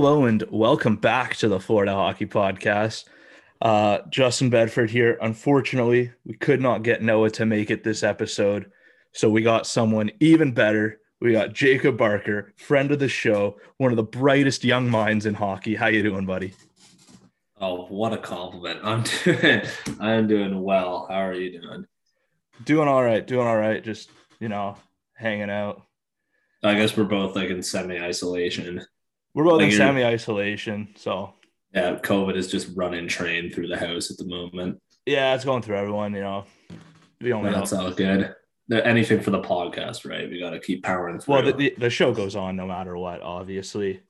Hello and welcome back to the Florida Hockey Podcast. Uh, Justin Bedford here. Unfortunately, we could not get Noah to make it this episode, so we got someone even better. We got Jacob Barker, friend of the show, one of the brightest young minds in hockey. How you doing, buddy? Oh, what a compliment. I'm doing I'm doing well. How are you doing? Doing all right. Doing all right. Just you know, hanging out. I guess we're both like in semi-isolation. We're both Like in semi isolation, so Yeah, COVID is just running train through the house at the moment. yeah, it's going through everyone. You know, we only That's know. all good. Anything for the podcast, right? We got to keep powering through. Well, the, the, the show goes on no matter what, obviously,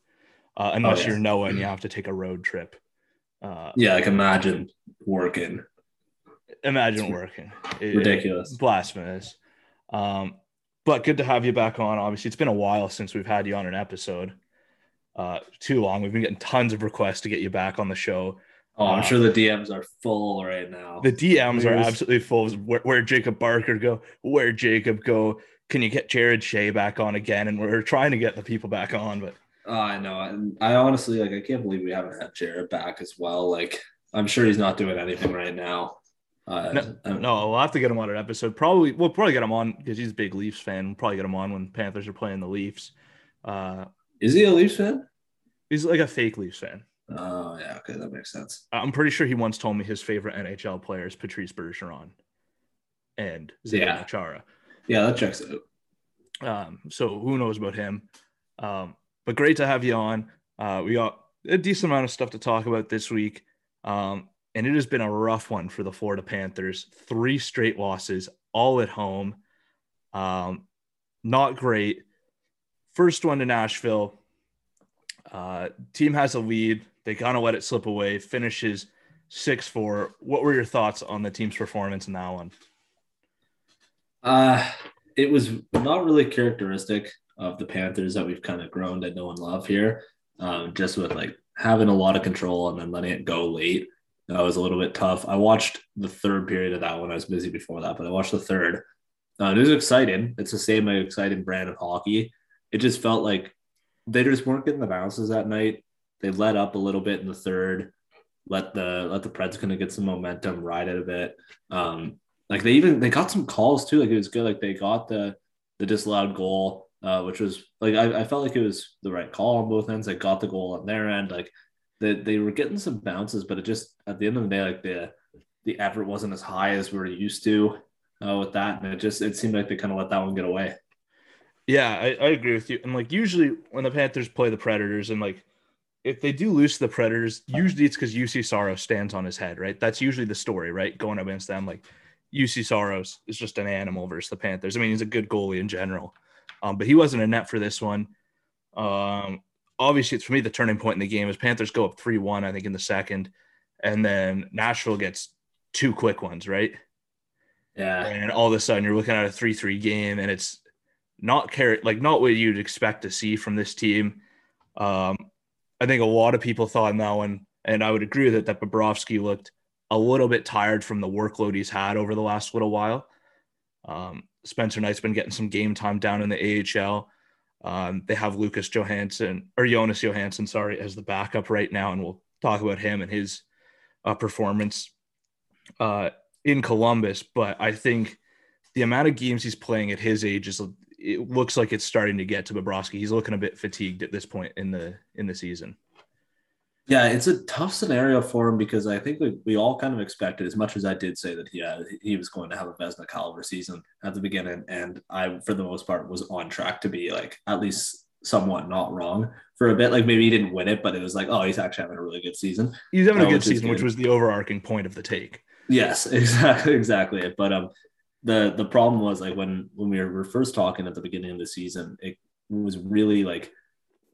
uh, unless Oh, yeah. you're Noah and you have to take a road trip. Uh, yeah, like imagine working. imagine working. It- Ridiculous. it- blasphemous. Um, but good to have you back on. Obviously, it's been a while since we've had you on an episode. Uh, too long. We've been getting tons of requests to get you back on the show. Oh, I'm Uh, sure the DMs are full right now. The DMs are absolutely full. of Where, where Jacob Barker go? Where Jacob go? Can you get Jared Shea back on again? And we're trying to get the people back on, but Oh, I know. And I honestly like I can't believe we haven't had Jared back as well. Like I'm sure he's not doing anything right now. Uh, No, No, we'll have to get him on an episode. Probably we'll probably get him on because he's a big Leafs fan. We'll probably get him on when Panthers are playing the Leafs. Uh, Is he a Leafs fan? he's like a fake Leafs fan. Oh yeah, okay, that makes sense. I'm pretty sure he once told me his favorite NHL player is Patrice Bergeron and Zdeno Yeah. Chara. Yeah, that checks out. Um, so who knows about him? Um, but great to have you on. Uh, we got a decent amount of stuff to talk about this week. Um, and it has been a rough one for the Florida Panthers. Three straight losses, all at home. Um, not great. First one to Nashville. Uh, team has a lead. They kind of let it slip away. Finishes 6 4. What were your thoughts on the team's performance in that one? Uh it was not really characteristic of the Panthers that we've kind of grown to know and love here. Um, just with like having a lot of control and then letting it go late. That was a little bit tough. I watched the third period of that one. I was busy before that, but I watched the third. Uh, it was exciting. It's the same exciting brand of hockey. It just felt like they just weren't getting the bounces that night. They let up a little bit in the third, let the let the Preds kind of get some momentum, ride it a bit. Um, like they even they got some calls too. Like it was good. Like they got the the disallowed goal, uh, which was like I, I felt like it was the right call on both ends. They got the goal on their end. Like they, they were getting some bounces, but it just at the end of the day, like the the effort wasn't as high as we were used to uh, with that. And it just it seemed like they kind of let that one get away. Yeah, I, I agree with you. And like usually when the Panthers play the Predators and like if they do lose to the Predators, usually it's because Juuse Saros stands on his head, right? That's usually the story, right? Going against them, like Juuse Saros is just an animal versus the Panthers. I mean, he's a good goalie in general, um, but he wasn't a net for this one. Um, obviously, it's for me the turning point in the game is Panthers go up three one, I think, in the second, and then Nashville gets two quick ones, right? Yeah. and all of a sudden you're looking at a 3-3 game and it's not carry like not what you'd expect to see from this team. Um i think a lot of people thought in that one and i would agree with it that Bobrovsky looked a little bit tired from the workload he's had over the last little while. Um spencer knight's been getting some game time down in the ahl um they have lucas johansson or jonas johansson sorry as the backup right now and we'll talk about him and his uh, performance uh in Columbus, but I think the amount of games he's playing at his age is it looks like it's starting to get to Bobrovsky. He's looking a bit fatigued at this point in the in the season. Yeah, it's a tough scenario for him because I think we, we all kind of expected, as much as I did say that yeah, he was going to have a Vezina caliber season at the beginning, and I, for the most part, was on track to be like at least somewhat not wrong for a bit. Like maybe he didn't win it, but it was like, oh, he's actually having a really good season. He's having That a good season, which was the overarching point of the take. Yes, exactly, exactly. But um, the the problem was like when when we were first talking at the beginning of the season, it was really like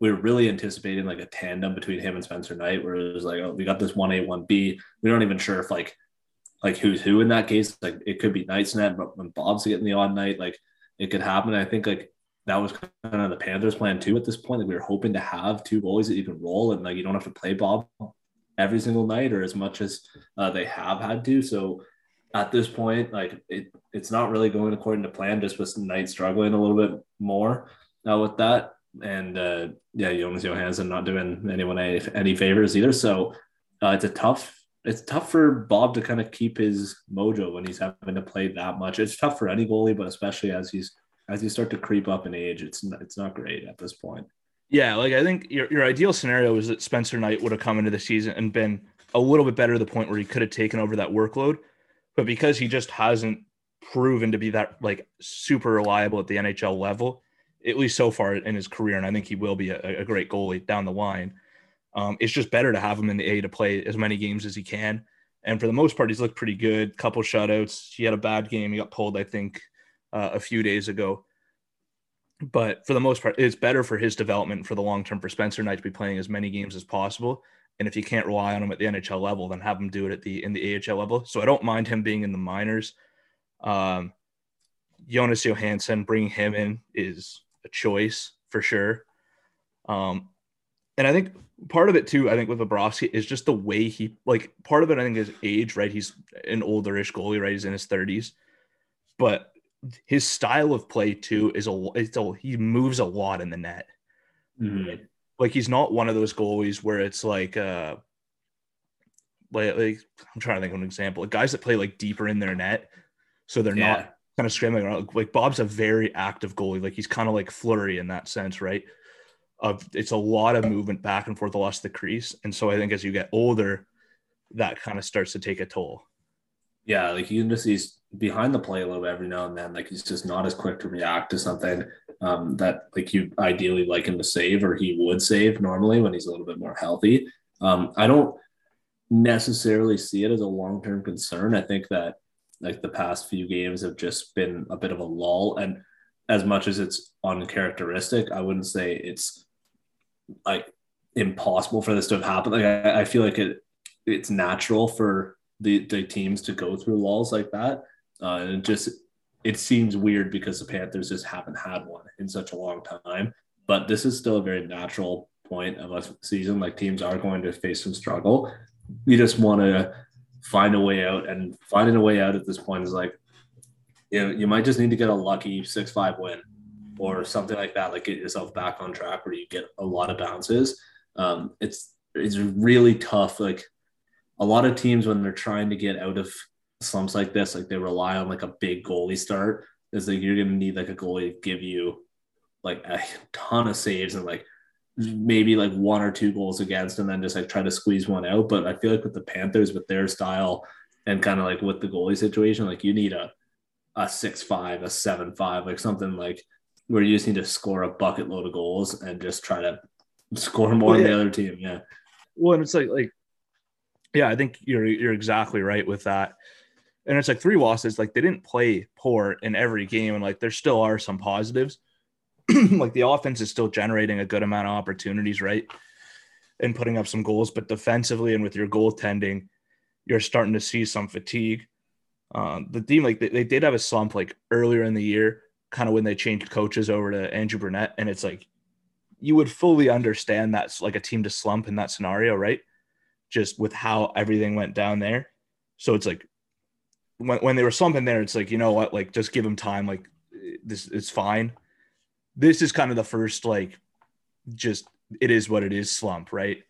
we were really anticipating like a tandem between him and Spencer Knight, where it was like, oh, we got this one A, one B. We don't even sure if like like who's who in that case. Like it could be Knight's net, but when Bob's getting the odd night, like it could happen. I think like that was kind of the Panthers' plan too at this point. Like we were hoping to have two goalies that you can roll, and like you don't have to play Bob every single night or as much as uh, they have had to. So at this point, like it, it's not really going according to plan. Just with Knight struggling a little bit more uh, with that, and uh, yeah, Jonas Johansson not doing anyone any, any favors either. So uh, it's a tough. It's tough for Bob to kind of keep his mojo when he's having to play that much. It's tough for any goalie, but especially as he's as you start to creep up in age, it's not, it's not great at this point. Yeah, like I think your, your ideal scenario is that Spencer Knight would have come into the season and been a little bit better to the point where he could have taken over that workload. But because he just hasn't proven to be that like super reliable at the NHL level, at least so far in his career, and I think he will be a, a great goalie down the line. Um, it's just better to have him in the A to play as many games as he can. And for the most part, he's looked pretty good. Couple shutouts. He had a bad game. He got pulled, I think, uh, a few days ago but for the most part, it's better for his development for the long term for Spencer Knight to be playing as many games as possible. And if you can't rely on him at the NHL level, then have him do it at the in the AHL level. So I don't mind him being in the minors. Um, Jonas Johansson, bringing him in is a choice for sure. Um, and I think part of it too, I think with Bobrovsky is just the way he like part of it. I think is age, right? He's an olderish goalie, right? He's in his thirties, but his style of play too is a it's a he moves a lot in the net. Mm-hmm. Like he's not one of those goalies where it's like uh like, like I'm trying to think of an example. Like guys that play like deeper in their net, so they're Yeah. not kind of scrambling around. Like Bob's a very active goalie. Like he's kind of like flurry in that sense, right? Of it's a lot of movement back and forth across the crease, and so I think as you get older, that kind of starts to take a toll. Yeah, like you can just he's behind the play a little bit every now and then. Like he's just not as quick to react to something um, that like you ideally like him to save or he would save normally when he's a little bit more healthy. Um, I don't necessarily see it as a long term concern. I think that like the past few games have just been a bit of a lull, and as much as it's uncharacteristic, I wouldn't say it's like impossible for this to have happened. Like I, I feel like it it's natural for the, the teams to go through lulls like that. Uh, and it just it seems weird because the Panthers just haven't had one in such a long time. But this is still a very natural point of a season. Like teams are going to face some struggle. You just want to find a way out, and finding a way out at this point is like you know, you might just need to get a lucky six five win or something like that. Like get yourself back on track where you get a lot of bounces. Um, it's it's really tough. Like a lot of teams when they're trying to get out of slumps like this, like they rely on like a big goalie start. Is like you're gonna need like a goalie to give you like a ton of saves and like maybe like one or two goals against and then just like try to squeeze one out. But I feel like with the Panthers, with their style and kind of like with the goalie situation, like you need a a six five, a seven five, like something like where you just need to score a bucket load of goals and just try to score more Well, than the other team. Yeah. Well, and it's like like yeah, I think you're you're exactly right with that. And it's like three losses, like they didn't play poor in every game, and like there still are some positives. like the offense is still generating a good amount of opportunities, right? And putting up some goals, but defensively and with your goaltending, you're starting to see some fatigue. Um, the team, like they, they did have a slump like earlier in the year, kind of when they changed coaches over to Andrew Brunette, and it's like you would fully understand that's like a team to slump in that scenario, right? Just with how everything went down there. So it's like when, when they were slumping there, it's like, you know what, like just give them time. Like this is fine. This is kind of the first, like, just it is what it is slump, right?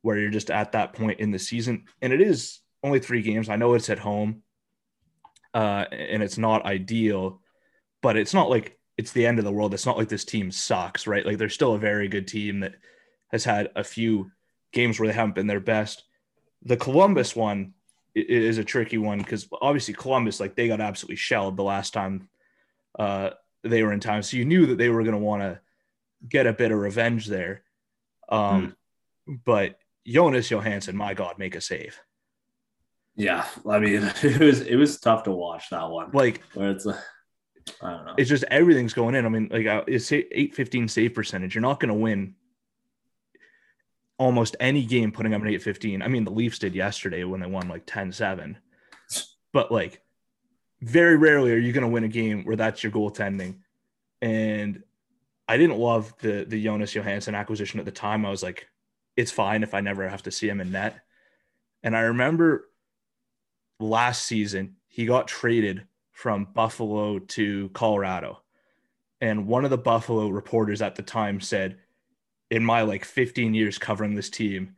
Where you're just at that point in the season. And it is only three games. I know it's at home uh, and it's not ideal, but it's not like it's the end of the world. It's not like this team sucks, right? Like they're still a very good team that has had a few games where they haven't been their best. The Columbus one is a tricky one because obviously Columbus, like they got absolutely shelled the last time uh, they were in town. So you knew that they were going to want to get a bit of revenge there. Um, but Jonas Johansson, my God, make a save. Yeah, I mean, it was it was tough to watch that one. Like where it's, uh, I don't know. it's just everything's going in. I mean, like uh, it's eight fifteen save percentage. You're not going to win almost any game putting up an eight fifteen. I mean, the Leafs did yesterday when they won like 10-7. but like very rarely are you going to win a game where that's your goaltending. And I didn't love the the Jonas Johansson acquisition at the time. I was like, it's fine if I never have to see him in net. And I remember last season he got traded from Buffalo to Colorado. And one of the Buffalo reporters at the time said, in my like 15 years covering this team,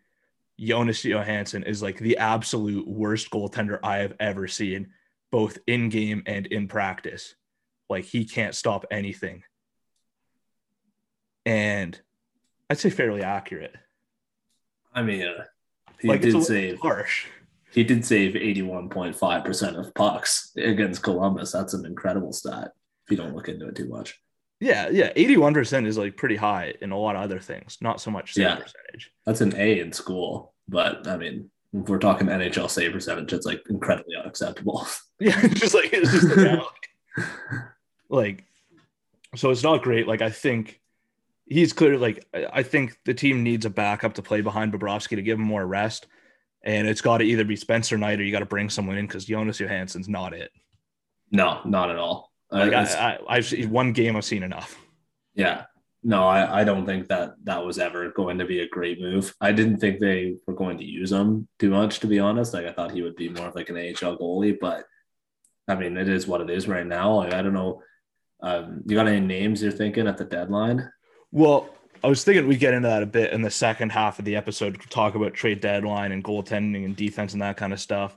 Jonas Johansson is like the absolute worst goaltender I have ever seen, both in game and in practice. Like he can't stop anything. And I'd say fairly accurate. I mean, uh, he like did save harsh. he did save 81.5% of pucks against Columbus. That's an incredible stat if you don't look into it too much. Yeah, yeah. 81% is like pretty high in a lot of other things, not so much save Yeah. percentage. That's an A in school, but I mean, if we're talking NHL save percentage, it's like incredibly unacceptable. Yeah, just like it's just reality. like so it's not great. Like I think he's clear. Like I I think the team needs a backup to play behind Bobrovsky to give him more rest. And it's got to either be Spencer Knight or you got to bring someone in because Jonas Johansson's not it. no, not at all. Like I, I, I've seen one game I've seen enough. Yeah. No, I, I don't think that that was ever going to be a great move. I didn't think they were going to use him too much, to be honest. Like I thought he would be more of like an AHL goalie, but I mean, it is what it is right now. Like I don't know. Um, you got any names you're thinking at the deadline? Well, I was thinking we'd get into that a bit in the second half of the episode to talk about trade deadline and goaltending and defense and that kind of stuff.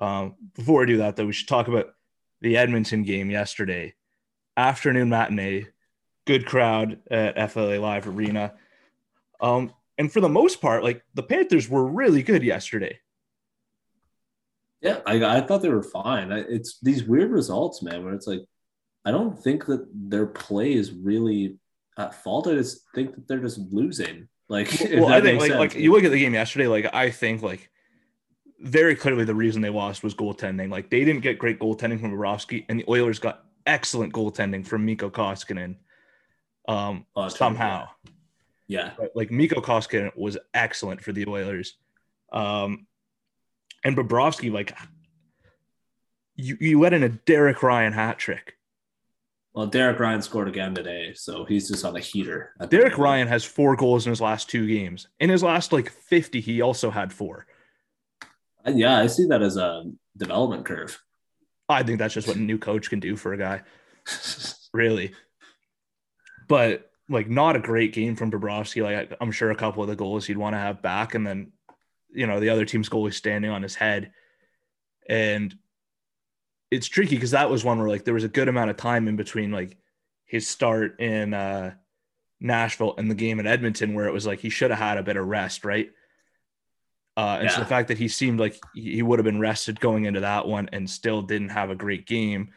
Um, before we do that, though, we should talk about the Edmonton game yesterday. Afternoon matinee, good crowd at FLA Live Arena. Um, and for the most part, like the Panthers were really good yesterday. Yeah, I, I thought they were fine. I, it's these weird results, man, where it's like, I don't think that their play is really at fault. I just think that they're just losing. Like, well, I think like, like you look at the game yesterday, like I think like very clearly the reason they lost was goaltending. Like they didn't get great goaltending from Bobrovsky, and the Oilers got excellent goaltending from Mikko Koskinen. Um, Oh, somehow, yeah. But, like Mikko Koskinen was excellent for the Oilers, um, and Bobrovsky like you you let in a Derek Ryan hat trick. Well, Derek Ryan scored again today, so he's just on a heater. Derek. Ryan has four goals in his last two games. In his last like fifty, he also had four. Yeah, I see that as a development curve. I think that's just what a new coach can do for a guy, really. But like, not a great game from Bobrovsky. Like, I'm sure a couple of the goals he'd want to have back, and then, you know, the other team's goalie standing on his head, and it's tricky because that was one where like there was a good amount of time in between like his start in uh, Nashville and the game in Edmonton where it was like he should have had a bit of rest, right? Uh, and so the fact that he seemed like he would have been rested going into that one and still didn't have a great game,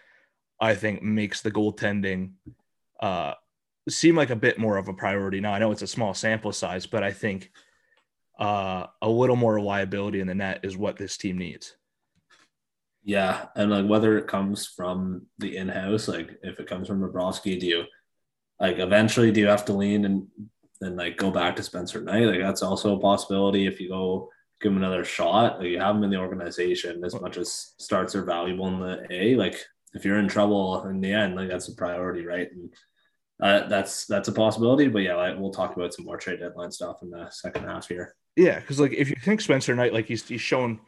I think makes the goaltending uh, seem like a bit more of a priority. Now I know it's a small sample size, but I think uh, a little more reliability in the net is what this team needs. Yeah, and like whether it comes from the in-house, like if it comes from Bobrovsky, do you like eventually do you have to lean and then like go back to Spencer Knight? Like that's also a possibility if you go give him another shot. Like you have him in the organization as much as starts are valuable in the A. Like if you're in trouble in the end, like that's a priority, right? And uh, that's that's a possibility. But yeah, like, we'll talk about some more trade deadline stuff in the second half here. Yeah, because like if you think Spencer Knight, like he's he's shown,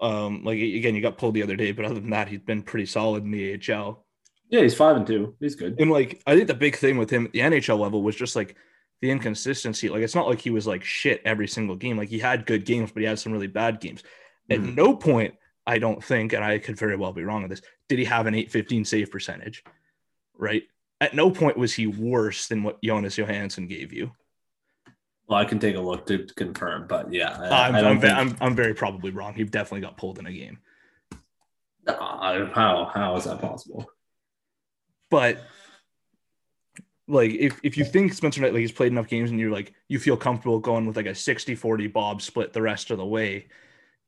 um, like again you got pulled the other day, but other than that, he's been pretty solid in the AHL. Yeah, he's five and two. He's good. And like I think the big thing with him at the NHL level was just like the inconsistency. Like it's not like he was like shit every single game. Like he had good games, but he had some really bad games. At Mhm. no point, I don't think, and I could very well be wrong on this, did he have an 815 save percentage? Right. At no point was he worse than what Jonas Johansson gave you. Well, I can take a look to confirm, but yeah, I, I'm, I don't I'm, think- I'm, I'm very probably wrong. He definitely got pulled in a game. Uh, how how is that possible? But like if, if you think Spencer Knight like he's played enough games and you're like you feel comfortable going with like a 60-40 Bob split the rest of the way,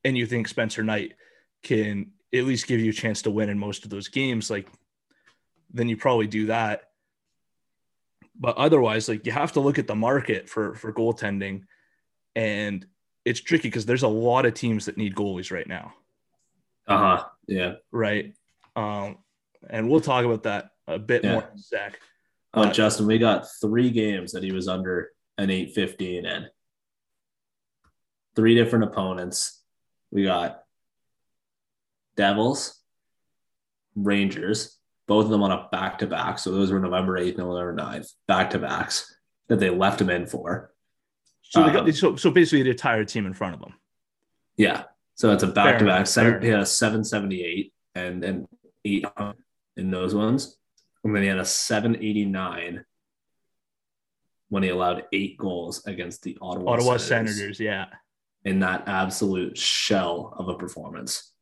and you think Spencer Knight can at least give you a chance to win in most of those games, like then you probably do that. But otherwise, like you have to look at the market for for goaltending, and it's tricky because there's a lot of teams that need goalies right now. Uh huh. Yeah. Right. Um, and we'll talk about that a bit Yeah. more in a sec. Oh, Uh, Justin, we got three games that he was under an 815 in. Three different opponents. We got Devils, Rangers, both of them on a back to back. So those were November 8th, November 9th, back to backs that they left him in for. So they got Um, so so basically the entire team in front of them. Yeah. So it's a back to back. Seven, fair he had a 778 and and 800 in those ones. And then he had a 789 when he allowed eight goals against the Ottawa, Ottawa Senators, Senators, yeah. in that absolute shell of a performance.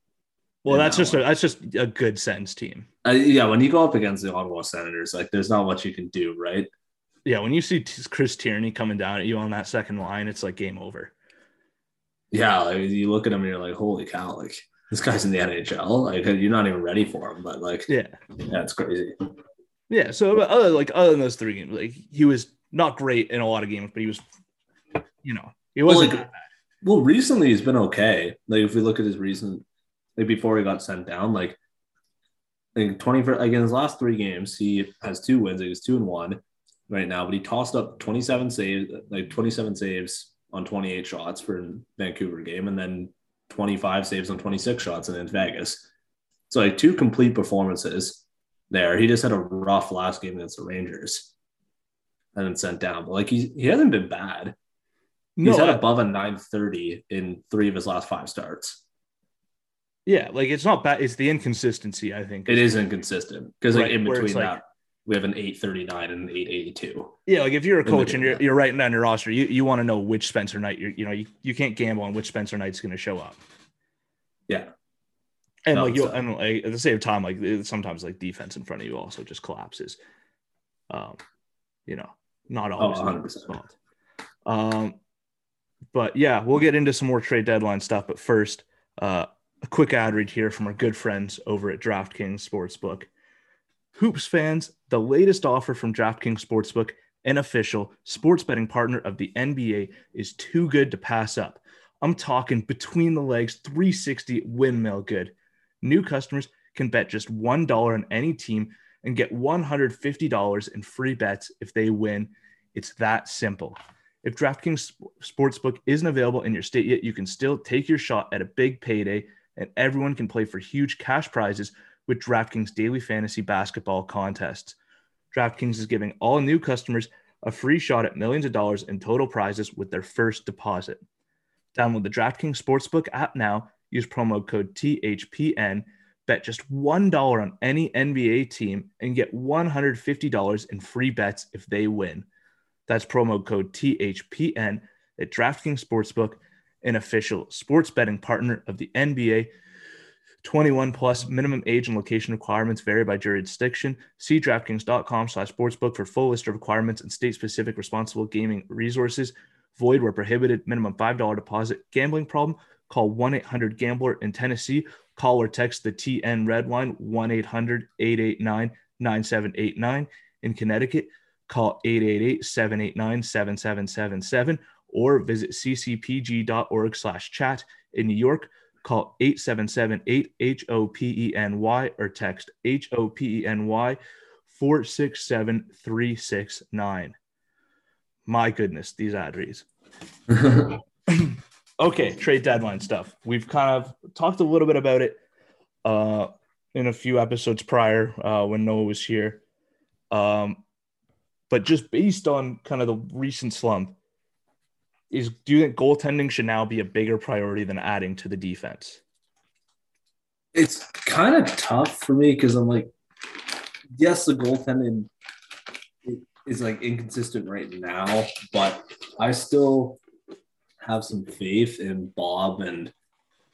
Well, that's that just a, that's just a good sense team. Uh, yeah, when you go up against the Ottawa Senators, like there's not much you can do, right? Yeah, when you see Chris Tierney coming down at you on that second line, it's like game over. Yeah, like you look at him and you're like, holy cow, like this guy's in the NHL. Like you're not even ready for him, but like Yeah, yeah, it's crazy. yeah. So other like other than those three games, like he was not great in a lot of games, but he was, you know, he wasn't like. Well, recently he's been okay. Like if we look at his recent, like before he got sent down, like think twenty for like in his last three games, he has two wins. He was two and one right now, but he tossed up twenty seven saves, like twenty seven saves on twenty eight shots for a Vancouver game, and then twenty five saves on twenty six shots in Vegas. So like two complete performances there. He just had a rough last game against the Rangers, and then sent down. But like he he hasn't been bad. No, He's had I- above a 930 in three of his last five starts. yeah, like it's not bad. It's the inconsistency, I think. It is inconsistent because like Right, in where it's between like- that, we have an 839 and an 882. Yeah, like if you're a coach and you're, you're writing down your roster, you, you want to know which Spencer Knight you're, you know, you, you can't gamble on which Spencer Knight's going to show up. Yeah. And No, like you uh, and like at the same time, like sometimes like defense in front of you also just collapses. Um, you know, not always. the 100%. spot. Um, but yeah, we'll get into some more trade deadline stuff. But first, uh, a quick ad read here from our good friends over at DraftKings Sportsbook. Hoops fans, the latest offer from DraftKings Sportsbook, an official sports betting partner of the NBA, is too good to pass up. I'm talking between the legs 360 windmill good. New customers can bet just $1 on any team and get $150 in free bets if they win. It's that simple. If DraftKings Sportsbook isn't available in your state yet, you can still take your shot at a big payday, and everyone can play for huge cash prizes with DraftKings daily fantasy basketball contests. DraftKings is giving all new customers a free shot at millions of dollars in total prizes with their first deposit. Download the DraftKings Sportsbook app now. Use promo code THPN. Bet just $1 on any NBA team and get $150 in free bets if they win. That's promo code THPN at DraftKings Sportsbook, an official sports betting partner of the NBA. 21 plus minimum age and location requirements vary by jurisdiction. See DraftKings.com slash sportsbook for full list of requirements and state-specific responsible gaming resources. Void where prohibited. Minimum $5 deposit. Gambling problem? Call 1-800-GAMBLER in Tennessee. Call or text the TN Red Line 1-800-889-9789. In Connecticut, call 888-789-7777 or visit ccpg.org slash chat. In New York, call 877-8-H-O-P-E-N-Y or text H-O-P-E-N-Y 467-369. My goodness, these ad reads. Okay, trade deadline stuff. We've kind of talked a little bit about it uh, in a few episodes prior uh, when Noah was here. Um, but just based on kind of the recent slump, is do you think goaltending should now be a bigger priority than adding to the defense? it's kind of tough for me because I'm like, yes, the goaltending is like inconsistent right now, but I still have some faith in Bob and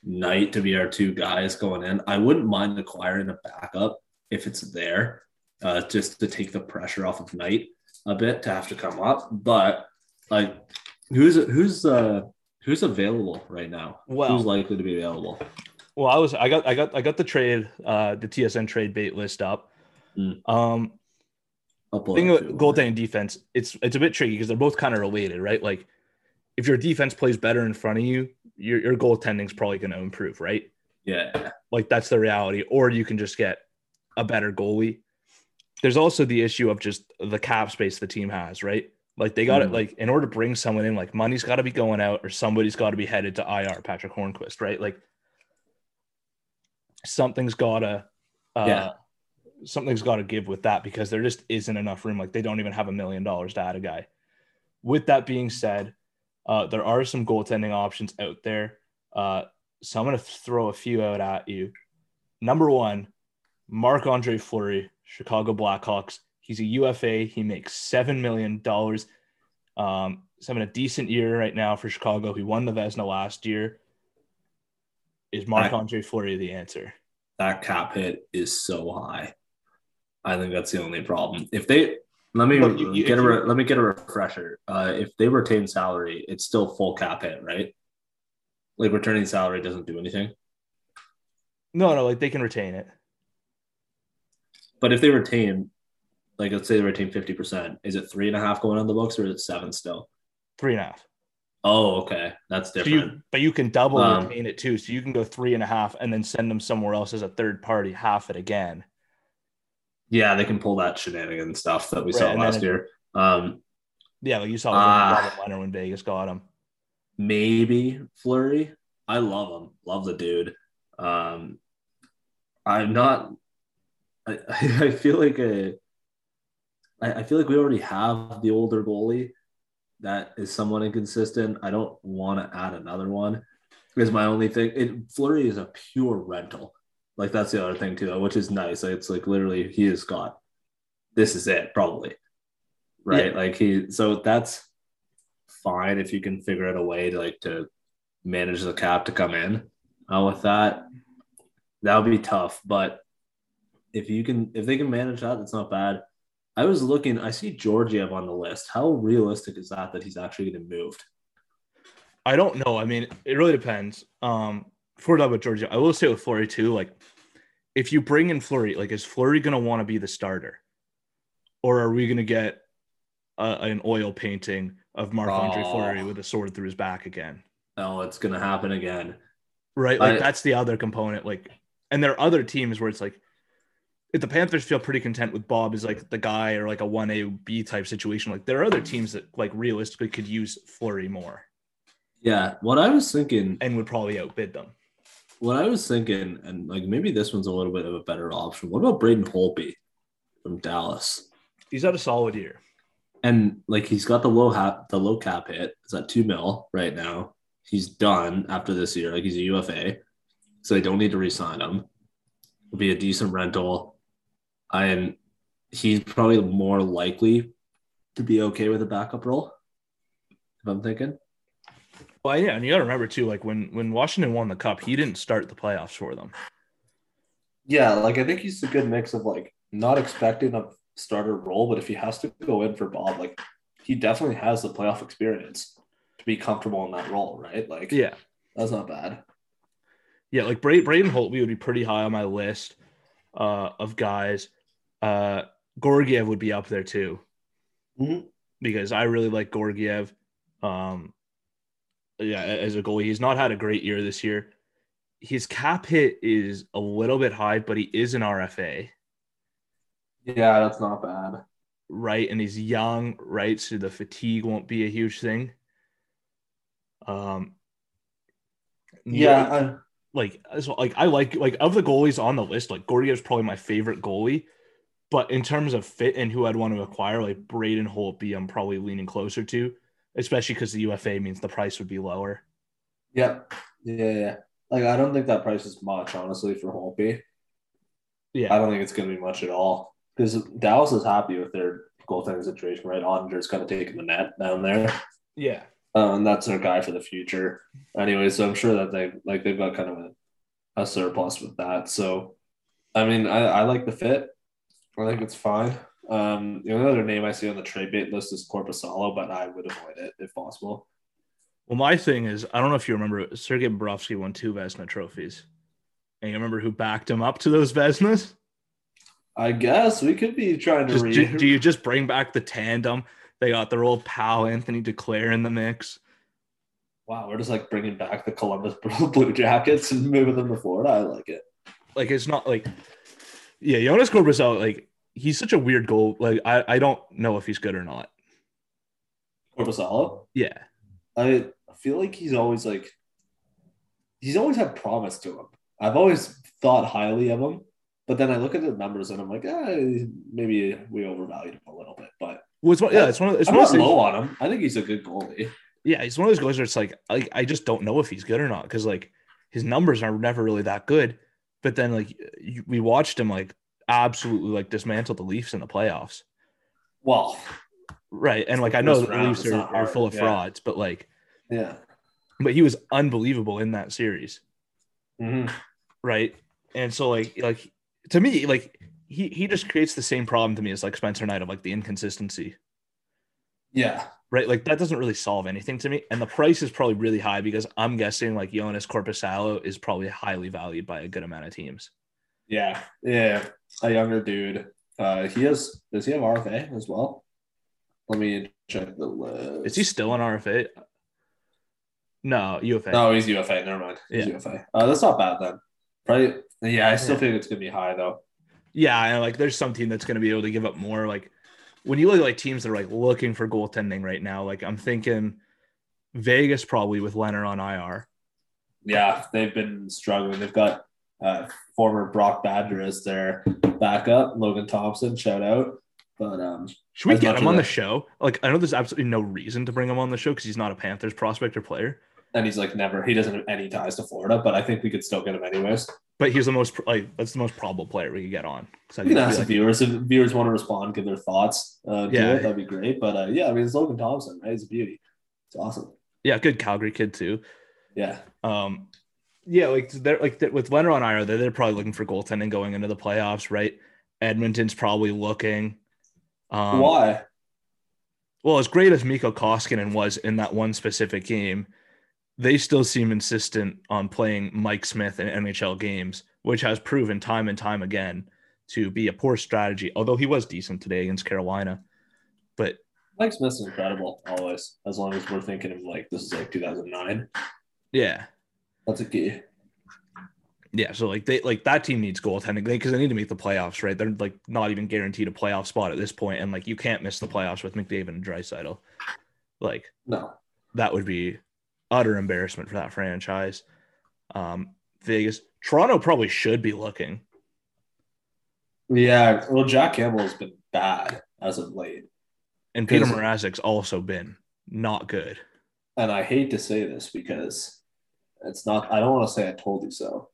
Knight to be our two guys going in. I wouldn't mind acquiring a backup if it's there, uh, just to take the pressure off of Knight. a bit to have to come up, but like who's who's uh who's available right now? Well- who's likely to be available? Well, I was I got I got I got the trade uh the TSN trade bait list up. Mm. Um thing with goaltending defense, it's it's a bit tricky because they're both kind of related, right? Like if your defense plays better in front of you, your your goaltending's probably going to improve, right? Yeah, Like that's the reality. Or you can just get a better goalie. There's also the issue of just the cap space the team has, right? Like they got it. Mhm. Like in order to bring someone in, like money's got to be going out, or somebody's got to be headed to IR. Patric Hornqvist, right? Like something's gotta, uh, Yeah. something's got to give with that because there just isn't enough room. Like they don't even have a million dollars to add a guy. With that being said, uh, there are some goaltending options out there. Uh, so I'm going to throw a few out at you. Number one, Marc Andre Fleury, Chicago Blackhawks. He's a UFA. He makes $7 million. Um, he's having a decent year right now for Chicago. He won the Vezina last year. Is Marc Andre Fleury the answer? that cap hit is so high. I think that's the only problem. If they let me you- get a re- let me get a refresher. Uh, if they retain salary, it's still full cap hit, right? Like returning salary doesn't do anything. No, no, like they can retain it. But if they retain, like let's say they retain fifty percent, is it three and a half going on the books or is it seven still? Three and a half. Oh, okay, that's So different. you, but you can double Um, retain it too. So you can go three and a half and then send them somewhere else as a third party, half it again. yeah, they can pull that shenanigan stuff that we Right, saw last it- year. Um, Yeah, like you saw Ah. Robin Lehner when Vegas got him. maybe Fleury. I love him. Love the dude. Um, I'm not. I, I feel like a. I, I feel like we already have the older goalie that is somewhat inconsistent. I don't want to add another one. Is my only thing. It Fleury is a pure rental. Like that's the other thing too, which is nice. Like, it's like literally he has got. This is it, probably. Right, like he. So that's fine if you can figure out a way to like to manage the cap to come in uh, with that. That would be tough, but if you can, if they can manage that, that's not bad. I was looking. I see Georgiev on the list. How realistic is that that he's actually getting moved? I don't know. I mean, it really depends. Um, we talk about Georgia, I will say with Fleury too, like if you bring in Fleury, like is Fleury gonna want to be the starter? Or are we gonna get uh, an oil painting of Marc Andre Oh. Fleury with a sword through his back again? Oh, it's gonna happen again. Right? Like I- that's the other component. Like, and there are other teams where it's like if the Panthers feel pretty content with Bob as like the guy or like a one A B type situation, like there are other teams that like realistically could use Fleury more Yeah, what I was thinking, and would probably outbid them. what I was thinking, and like maybe this one's a little bit of a better option. What about Braden Holtby from Dallas? He's had a solid year. And like he's got the low hat, the low cap hit. It's at two mil right now. He's done after this year. Like he's a UFA, so they don't need to re-sign him. It'll be a decent rental, and he's probably more likely to be okay with a backup role. If I'm thinking, Well, yeah, and you got to remember too, like when when Washington won the cup, he didn't start the playoffs for them. yeah, like I think he's a good mix of like not expecting a starter role, but if he has to go in for Bob, like he definitely has the playoff experience to be comfortable in that role, right? Like, Yeah, that's not bad. yeah, like Bra- Braden Holtby would be pretty high on my list uh, of guys. Uh, Georgiev would be up there too Mhm. because I really like Georgiev. Um, yeah, as a goalie, he's not had a great year this year. His cap hit is a little bit high, but he is an RFA, Yeah, that's not bad. right? And he's young, right? So the fatigue won't be a huge thing. Um, Yeah, like so like I like like of the goalies on the list, like Georgiev's probably my favorite goalie. But in terms of fit and who I'd want to acquire, like Braden Holtby, I'm probably leaning closer to, especially because the UFA means the price would be lower. Yep. yeah, yeah. Like I don't think that price is much, honestly, for Holtby. Yeah. I don't think it's going to be much at all because Dallas is happy with their goaltending situation, right? Oettinger's kind of taking the net down there, yeah, uh, and that's their guy for the future. Anyway, so I'm sure that they like they've got kind of a, a surplus with that. So, I mean, I, I like the fit. I think it's fine. Um, the only other name I see on the trade bait list is Korpisalo, but I would avoid it if possible. Well, my thing is, I don't know if you remember, Sergei Bobrovsky won two Vezina trophies. And you remember who backed him up to those Vezinas? I guess we could be trying to Just, read. do, do you just bring back the tandem? They got their old pal Anthony Duclair in the mix. wow, we're just like bringing back the Columbus Blue Jackets and moving them to Florida. I like it. Like it's not like, yeah, Joonas Korpisalo, like he's such a weird goal. Like I, I don't know if he's good or not. Korpisalo. Yeah, I feel like he's always like he's always had promise to him. I've always thought highly of him, but then I look at the numbers and I'm like, eh, maybe we overvalued him a little bit. But well, it's one, yeah, it's one of it's I'm one not low on him. I think he's a good goalie. yeah, he's one of those guys where it's like, like I just don't know if he's good or not because like his numbers are never really that good. But then like you, we watched him like absolutely like dismantle the Leafs in the playoffs, Well, right? And like I know the Leafs are, are full of yeah. frauds, but like, yeah. but he was unbelievable in that series, Mhm. right? And so like like to me like he he just creates the same problem to me as like Spencer Knight of like the inconsistency. Yeah. Right? Like that doesn't really solve anything to me. And the price is probably really high because I'm guessing like Joonas Korpisalo is probably highly valued by a good amount of teams. Yeah. Yeah. A younger dude. Uh, he has, does he have RFA as well? Let me check the list. Is he still an RFA? No, UFA. No, he's UFA. Never mind. He's Yeah. UFA. Uh, that's not bad then. Probably. Yeah, I still Yeah. think it's gonna be high though. Yeah, and like there's some team that's going to be able to give up more. Like when you look at like teams that are like looking for goaltending right now, like I'm thinking Vegas probably with Lehner on IR. Yeah, they've been struggling. They've got uh, former Brock Badger as their backup, Logan Thompson. Shout out. But um, Should we get him on the show? Like I know there's absolutely no reason to bring him on the show because he's not a Panthers prospect or player, and he's like never. He doesn't have any ties to Florida, but I think we could still get him anyways. But he's the most like that's the most probable player we could get on. So I We can ask the like- viewers if viewers want to respond, give their thoughts. Uh, Yeah. it, that'd be great. But uh, yeah, I mean, it's Logan Thompson, right? He's a beauty. It's awesome. yeah, good Calgary kid too. Yeah, Um, yeah, like they're like with Lehner on IR, they're, they're probably looking for goaltending going into the playoffs, right? Edmonton's probably looking. Um, why? Well, as great as Mikko Koskinen was in that one specific game, they still seem insistent on playing Mike Smith in NHL games, which has proven time and time again to be a poor strategy. Although he was decent today against Carolina, but Mike Smith Smith's incredible always, as long as we're thinking of like this is like 2009. yeah, That's a key. Yeah, so like they like that team needs goaltending because they need to make the playoffs, right? They're like not even guaranteed a playoff spot at this point, and like you can't miss the playoffs with McDavid and Draisaitl. Like No, that would be utter embarrassment for that franchise. Um, Vegas, Toronto probably should be looking. yeah. Well, Jack Campbell has been bad as of late, And Peter Mrazek's also been not good. and I hate to say this because it's not. I don't want to say I told you so,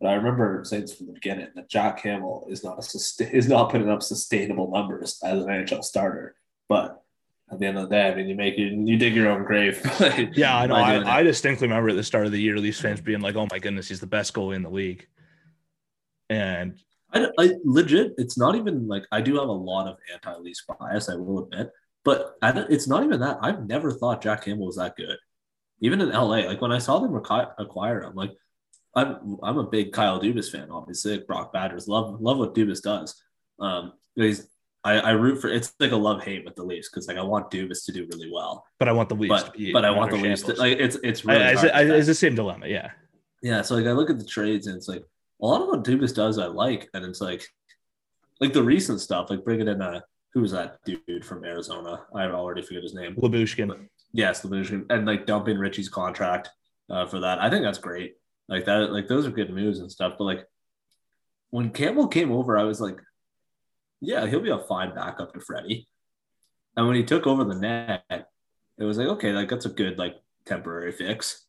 but I remember saying this from the beginning that Jack Campbell is not a is not putting up sustainable numbers as an NHL starter. But at the end of the day, I mean, you make it, you dig your own grave. Yeah, I know. by doing it. I, I distinctly remember at the start of the year, Leafs fans being like, "Oh my goodness, he's the best goalie in the league." And I, I legit, it's not even like I do have a lot of anti-Leafs bias, I will admit, but I it's not even that. I've never thought Jack Campbell was that good, even in LA. Like when I saw them requi- acquire him, like I'm I'm a big Kyle Dubas fan, obviously. Brock Badgers love love what Dubas does. Um, he's I, I root for it's like a love hate with the Leafs because like I want Dubas to do really well, but I want the Leafs to but be but I want the Leafs to like it's it's really it's, hard I- it's the same dilemma. Yeah. Yeah, so like I look at the trades and it's like a lot of what Dubas does I like, and it's like like the recent stuff, like bringing in a who was that dude from Arizona? I already forget his name. Lyubushkin. Yes, Lyubushkin, and like dumping Ritchie's contract uh, for that. I think that's great. Like that, like those are good moves and stuff. But like when Campbell came over, I was like, yeah, he'll be a fine backup to Freddie. And when he took over the net, it was like, okay, like that's a good like temporary fix.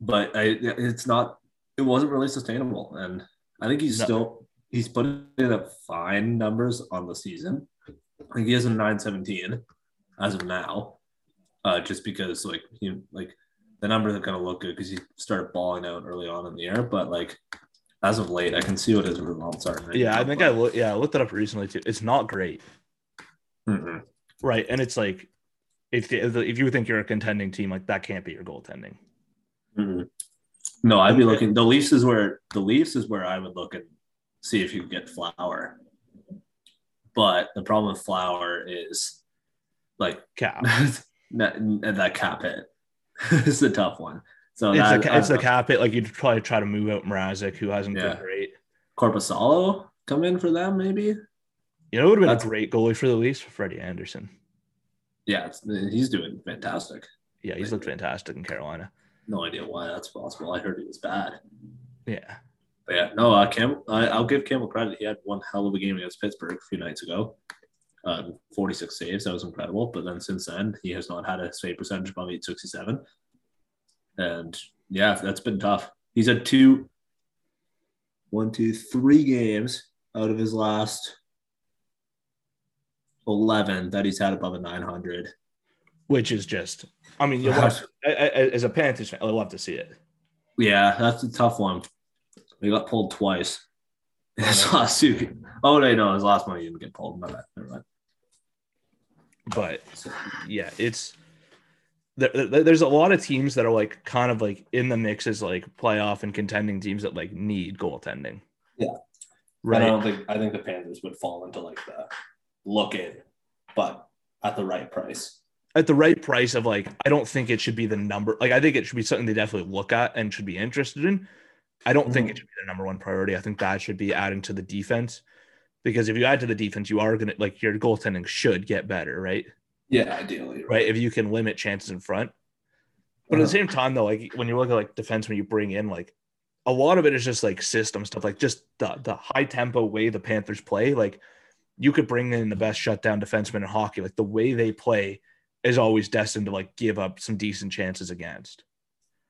But I, it's not. It wasn't really sustainable, and I think he's No. still he's putting up fine numbers on the season. I think he has a nine seventeen as of now, uh, just because like he like the numbers are gonna look good because he started balling out early on in the year. But like, as of late. I can see what his results are. Right Yeah, now, I think but- I look. Yeah, I looked it up recently too. It's not great, Mm-mm. right? And it's like, if if you think you're a contending team, like that can't be your goaltending. Mm-mm. No, I'd be looking. The Leafs is where the Leafs is where I would look and see if you could get Flower. But the problem with Flower is like Cap. that, that cap hit. it's a tough one. So It's that, the it's the cap it. Like you'd probably try to move out Mrazek, who hasn't Yeah. been great. Korpisalo come in for them maybe. You know, it would have been That's- a great goalie for the Leafs, Freddie Andersen. Yeah, he's doing fantastic. Yeah, he's looked fantastic in Carolina. No idea why that's possible. I heard he was bad. Yeah, But yeah, no, uh, Cam, I, I'll give Campbell credit. He had one hell of a game against Pittsburgh a few nights ago. Uh, 46 saves. That was incredible. But then since then, he has not had a save percentage above 867. And yeah, that's been tough. He's had two, one, two, three games out of his last 11 that he's had above a 900. which is just. I mean, you love, I- I- as a Panthers fan, I love to see it. Yeah, that's a tough one. He got pulled twice. His Oh, last two. Oh, no, no, his last one he didn't get pulled. My bad. Never mind. But yeah, it's there's a lot of teams that are like kind of like in the mix as like playoff and contending teams that like need goaltending. Yeah. Right. I don't think I think the Panthers would fall into like the look in, but at the right price. At the right price of like, I don't think it should be the number. Like, I think it should be something they definitely look at and should be interested in. I don't think Mhm. it should be the number one priority. I think that should be adding to the defense because if you add to the defense, you are gonna like your goaltending should get better, right? Yeah, ideally. right? If you can limit chances in front. But at the Uh-huh. same time, though, like when you look at like defense, when you bring in, like a lot of it is just like system stuff, like just the the high tempo way the Panthers play. Like you could bring in the best shutdown defenseman in hockey. Like the way they play is always destined to like give up some decent chances against,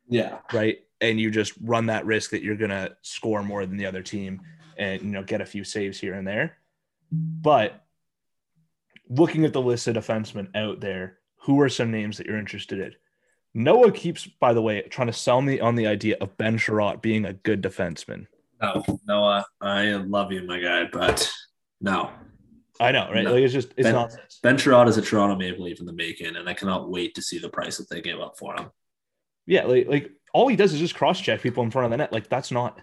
Yeah. right? And you just run that risk that you're gonna score more than the other team and you know get a few saves here and there. But looking at the list of defensemen out there, who are some names that you're interested in? Noah keeps, by the way, trying to sell me on the idea of Ben Chiarot being a good defenseman. No, Noah, I love you, my guy, but no. I know, right? No. Like it's just it's Ben- nonsense. Ben Chiarot is a Toronto Maple Leaf in the making, and I cannot wait to see the price that they gave up for him. Yeah, like like all he does is just cross check people in front of the net. Like that's not.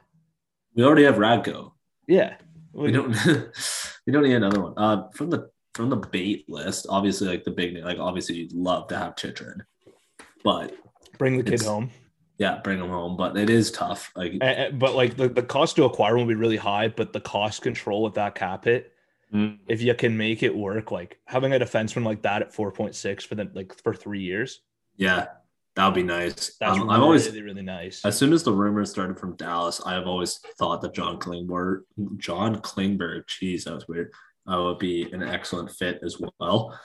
We already have Radko. Yeah, We don't. we don't need another one. Uh, from the from the bait list, obviously, like the big, like obviously, you'd love to have Chychrun, but bring the kid home. yeah, bring him home. But it is tough. Like, A- a- but like the, the cost to acquire will be really high, but the cost control with that cap hit, Mm. if you can make it work, like having a defenseman like that at 4.6 for the like for three years, yeah, that would be nice. that's Um, really, I've always really, really nice. As soon as the rumors started from Dallas, I have always thought that John Klingberg, John Klingberg, geez, that was weird, uh, would be an excellent fit as well.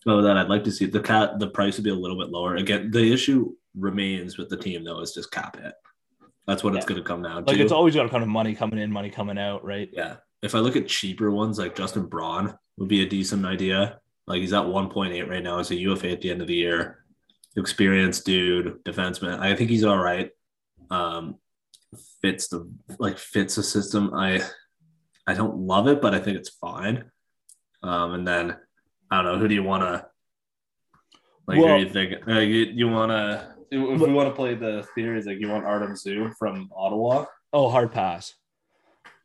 So that I'd like to see the cat, the price would be a little bit lower. Again, the issue remains with the team though is just cap hit. That's what it's going to come down like to. it's always got kind of money coming in, money coming out, right? yeah. If I look at cheaper ones like Justin Braun would be a decent idea. Like he's at 1.8 right now as a UFA at the end of the year. Experienced dude, defenseman. I think he's all right. Um, fits the like fits the system. I I don't love it, but I think it's fine. Um, and then I don't know who do you want to like? Well- who do you think? Uh, you you want to if we want to play the theories like you want Artem Zub from Ottawa? Oh, hard pass.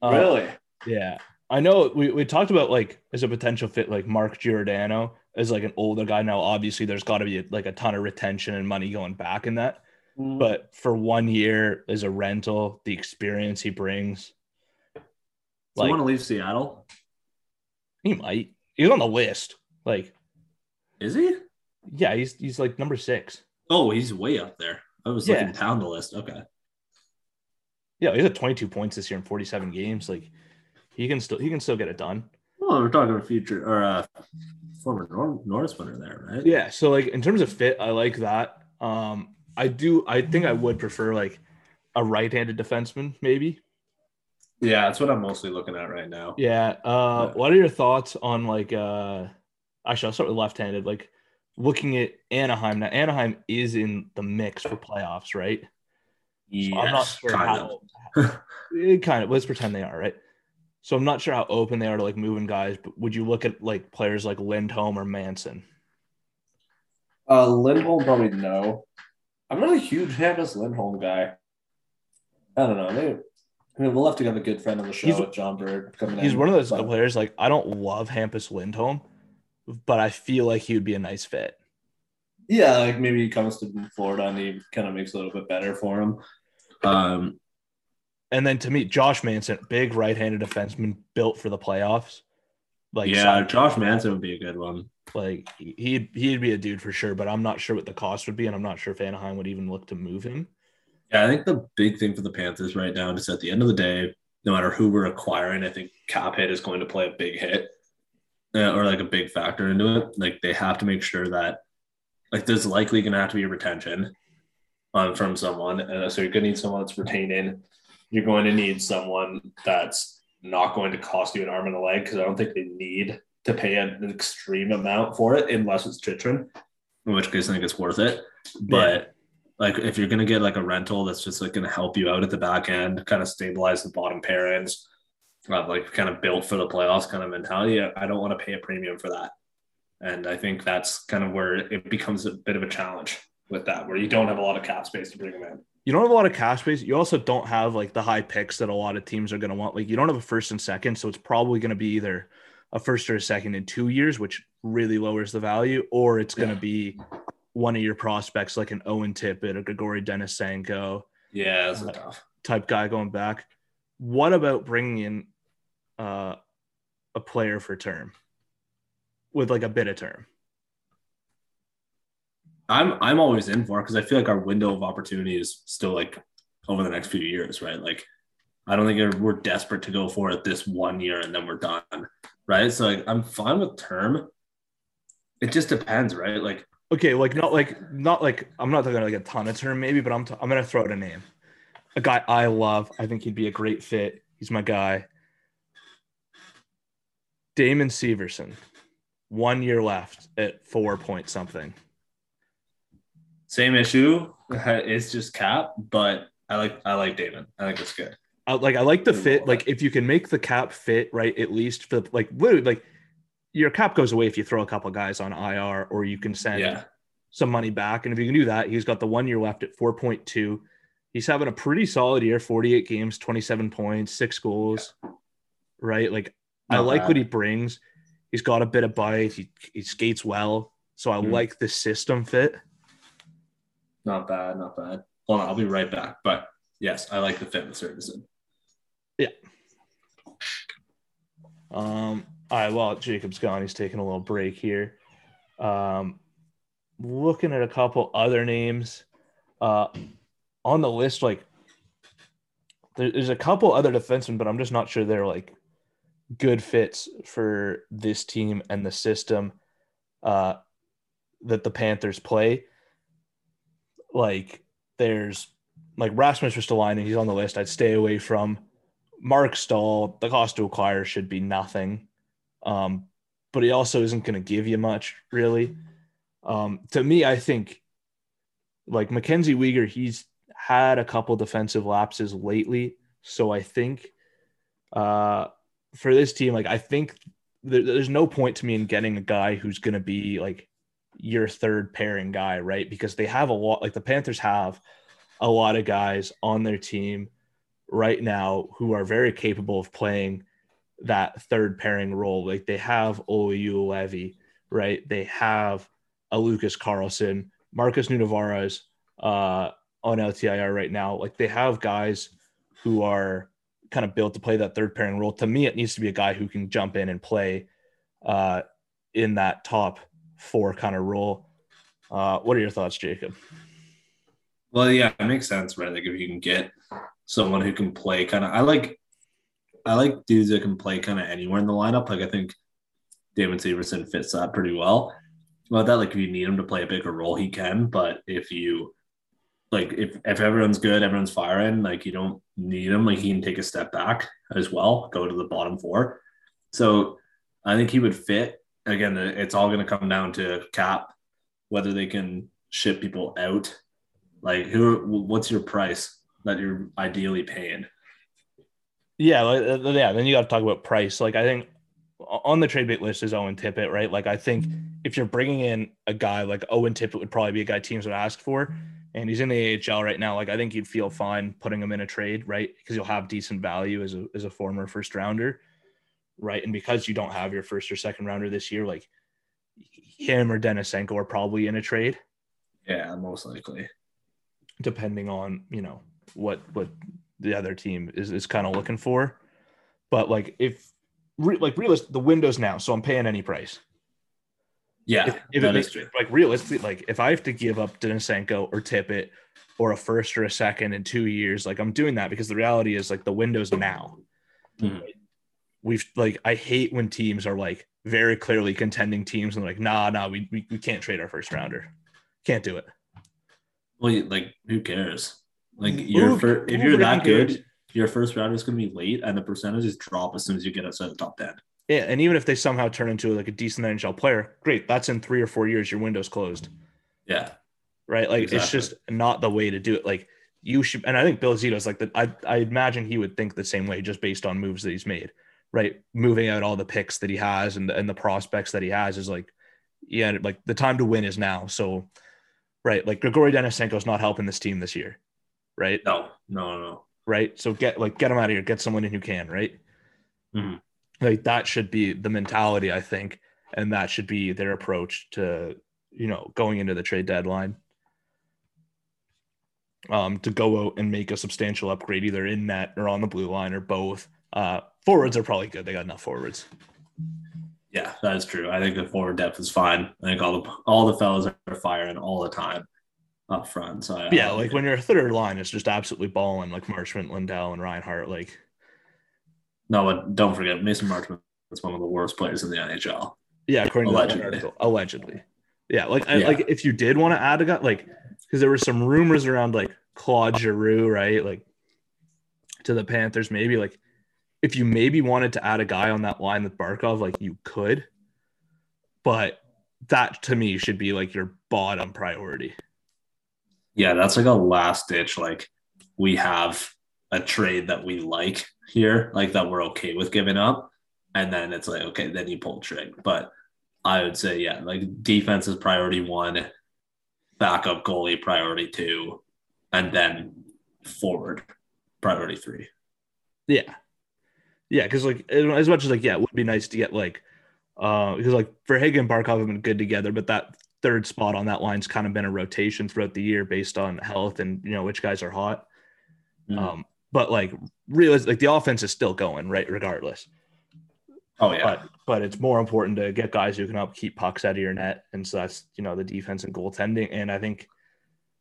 Uh, really? Yeah. I know we, we talked about like as a potential fit, like Mark Giordano as like an older guy. Now, obviously, there's got to be like a ton of retention and money going back in that. But for one year as a rental, the experience he brings, like want to leave Seattle? he might. He's on the list. Like, Is he? yeah, he's he's like number six. Oh, he's way up there. I was Yeah. looking down the list. Okay. Yeah, he's at 22 points this year in 47 games. Like, he can still he can still get it done. Well, we're talking a future or a former Nor- Norris winner there, right? Yeah. So like in terms of fit, I like that. Um, I do. I think I would prefer like a right-handed defenseman, maybe. Yeah, that's what I'm mostly looking at right now. Yeah. Uh, Yeah. what are your thoughts on like? uh Actually, I'll start with left-handed. Like looking at Anaheim now. Anaheim is in the mix for playoffs, right? So I'm not sure kind how. of. it kind of. Let's pretend they are right. So I'm not sure how open they are to like moving guys. But would you look at like players like Lindholm or Manson? Uh, Lindholm probably no. I'm not a huge Hampus Lindholm guy. I don't know. Maybe, I mean, we'll have to have a good friend on the show He's- with John Bird coming in. He's one of those but- players. Like I don't love Hampus Lindholm, but I feel like he would be a nice fit. Yeah, like maybe he comes to Florida and he kind of makes a little bit better for him. Um, And then to me, Josh Manson, big right-handed defenseman, built for the playoffs. Like yeah, Josh Manson would be a good one. like he'd he'd be a dude for sure. But I'm not sure what the cost would be, and I'm not sure if Anaheim would even look to move him. Yeah, I think the big thing for the Panthers right now is at the end of the day, no matter who we're acquiring, I think cap hit is going to play a big hit uh, or like a big factor into it. Like they have to make sure that like there's likely going to have to be a retention on from someone, and so you're going to need someone that's retaining. You're going to need someone that's not going to cost you an arm and a leg because I don't think they need to pay an extreme amount for it unless it's Chychrun, in which case I think it's worth it. But like if you're gonna get like a rental that's just like gonna help you out at the back end, kind of stabilize the bottom pairings, uh, like kind of built for the playoffs kind of mentality. I I don't want to pay a premium for that, and I think that's kind of where it becomes a bit of a challenge with that, where you don't have a lot of cap space to bring them in. You don't have a lot of cash space. You also don't have like the high picks that a lot of teams are going to want. Like you don't have a first and second, so it's probably going to be either a first or a second in two years, which really lowers the value, or it's going to Yeah. be one of your prospects like an Owen Tippett, a Grigori Denisenko Yeah, Uh, type guy going back. What about bringing in uh, a player for term with like a bit of term? I'm I'm always in for because I feel like our window of opportunity is still like over the next few years, right? Like I don't think we're- we're desperate to go for it this one year and then we're done, right? So like I'm fine with term. It just depends, right? Like Okay, like not like not like I'm not talking like a ton of term maybe, but I'm t- I'm gonna throw out a name, a guy I love. I think he'd be a great fit. He's my guy. Damon Severson, one year left at four point something. same issue. It's just cap, but I like I like Damon. I think it's good. I, like I like the fit. Like if you can make the cap fit right, at least for like literally like your cap goes away if you throw a couple guys on IR or you can send Yeah. some money back. And if you can do that, he's got the one year left at 4.2. He's having a pretty solid year 48 games, 27 points, six goals, right? Like, I like bad. what he brings. He's got a bit of bite, he, he skates well. So I Mhm. like the system fit. Not bad, not bad. Hold on, I'll be right back. But yes, I like the fit with Severson. Yeah um, all right, well, Jacob's gone. He's taking a little break here. Um, looking at a couple other names uh, on the list, like there, there's a couple other defensemen, but I'm just not sure they're like good fits for this team and the system uh, that the Panthers play. Like there's like Rasmus Ristolainen, he's on the list. I'd stay away from Marc Staal. The cost to acquire should be nothing, um, but he also isn't going to give you much really. Um, to me, I think like Mackenzie Weegar, he's had a couple defensive lapses lately, so I think uh, for this team, like I think there, there's no point to me in getting a guy who's going to be like your third pairing guy, right? Because they have a lot, like the Panthers have a lot of guys on their team right now who are very capable of playing that third pairing role. Like they have Juolevi, right? They have a Lucas Carlsson, Markus Nutivaara uh, on LTIR right now. Like they have guys who are kind of built to play that third pairing role. To me, it needs to be a guy who can jump in and play uh, in that top four kind of role. Uh, what are your thoughts, Jacob? Well, yeah, it makes sense, right? Like if you can get someone who can play kind of, I like, I like dudes that can play kind of anywhere in the lineup. Like I think David Severson fits that pretty well. Well, that like if you need him to play a bigger role, he can. But if you like, if if everyone's good, everyone's firing, like you don't need him. Like he can take a step back as well, go to the bottom four. So I think he would fit. Again, it's all going to come down to cap, whether they can ship people out like who? What's your price that you're ideally paying. Yeah, like, uh, yeah. Then you got to talk about price. Like I think on the trade bait list is Owen Tippett, right? Like I think if you're bringing in a guy like Owen Tippett would probably be a guy teams would ask for, and he's in the AHL right now. Like I think you'd feel fine putting him in a trade, right? Because you'll have decent value as a as a former first rounder, right? And because you don't have your first or second rounder this year, like him or Denisenko are probably in a trade. Yeah, most likely. Depending on you know what what the other team is is kind of looking for, but like if re, like realist the windows now, so I'm paying any price. Yeah, if, if it makes like realistically, like if I have to give up Denisenko or Tippett or a first or a second in two years, like I'm doing that because the reality is like the windows now. Mm-hmm. We've like I hate when teams are like very clearly contending teams and like nah nah we, we we can't trade our first rounder, can't do it. Well, like who cares? Like you're for, if you're that good, your first rounder is going to be late, and the percentages drop as soon as you get outside the top ten. Yeah, and even if they somehow turn into like a decent NHL player, great. That's in three or four years. Your window's closed. Yeah. Right. Like exactly. it's just not the way to do it. Like you should, and I think Bill Zito's like that. I I imagine he would think the same way, just based on moves that he's made. Right, moving out all the picks that he has and and the prospects that he has is like, yeah, like the time to win is now. So, right, like Grigori Denisenko is not helping this team this year right? No, no, no. Right. So get like get them out of here. Get someone in who can. Right. Mm-hmm. Like that should be the mentality, I think, and that should be their approach to you know going into the trade deadline. Um, to go out and make a substantial upgrade either in net or on the blue line or both. Uh, forwards are probably good. They got enough forwards. Yeah, that is true. I think the forward depth is fine. I think all the all the fellas are firing all the time up front. So I, yeah, like when your third line is just absolutely balling, like Marchment, Lundell, and Reinhart. Like, no, but don't forget Mason Marchment is one of the worst players in the NHL. Yeah, according allegedly. to that article, allegedly. Yeah, like yeah. I, like if you did want to add a guy, like because there were some rumors around like Claude Giroux, right? Like to the Panthers, maybe like if you maybe wanted to add a guy on that line with Barkov, like you could, but that to me should be like your bottom priority. Yeah, that's like a last ditch. Like we have a trade that we like here, like that we're okay with giving up. And then it's like, okay, then you pull trig. But I would say, yeah, like defense is priority one, backup goalie priority two, and then forward priority three. Yeah. Yeah. Cause like as much as like, yeah, it would be nice to get like, uh, because like Verhaeghe and Barkov have been good together, but that third spot on that line's kind of been a rotation throughout the year based on health and you know which guys are hot. Mm. Um, but like realize like the offense is still going right regardless. Oh yeah. But but it's more important to get guys who can help keep pucks out of your net, and so that's you know the defense and goaltending. And I think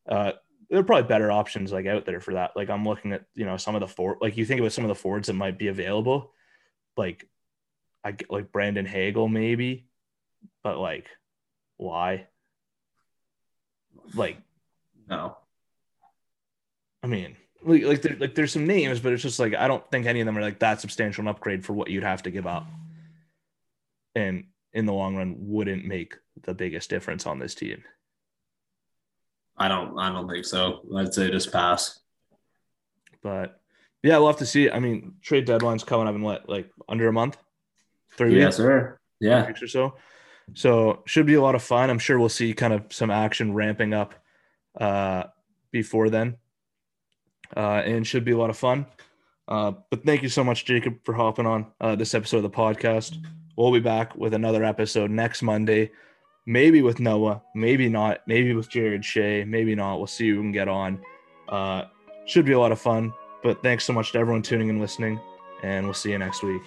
uh, there are probably better options like out there for that. Like I'm looking at you know some of the four like you think about some of the forwards that might be available, like I like Brandon Hagel maybe, but like why? Like, no. I mean, like, like, there, like there's some names, but it's just like I don't think any of them are like that substantial an upgrade for what you'd have to give up, and in the long run, wouldn't make the biggest difference on this team. I don't. I don't think so. I'd say just pass. But yeah, we'll have to see. I mean, trade deadline's coming up in what, like under a month, three yes, weeks, sir. Yeah, weeks or so. So should be a lot of fun. I'm sure we'll see kind of some action ramping up uh, before then, uh, and should be a lot of fun. Uh, but thank you so much, Jacob, for hopping on uh, this episode of the podcast. We'll be back with another episode next Monday, maybe with Noah, maybe not, maybe with Jared Shea, maybe not. We'll see who we can get on. Uh, should be a lot of fun. But thanks so much to everyone tuning and listening, and we'll see you next week.